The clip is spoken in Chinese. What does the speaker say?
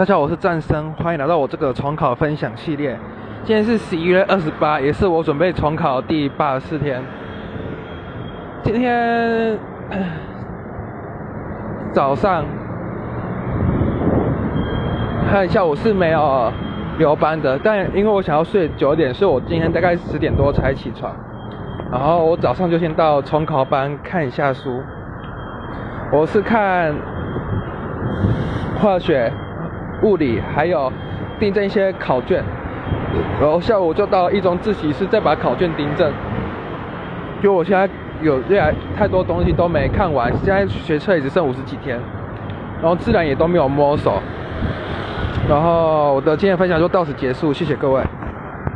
大家好，我是战生，欢迎来到我这个重考分享系列。今天是十一月二十八，也是我准备重考第八十四天。今天早上看一下，我是没有留班的，但因为我想要睡久点，所以我今天大概十点多才起床。然后我早上就先到重考班看一下书，我是看化学、物理，还有订正一些考卷。然后下午就到一中自习室，再把考卷订正。因为我现在有越来太多东西都没看完，现在学车也只剩五十几天，然后自然也都没有摸手。然后我的今天分享就到此结束，谢谢各位。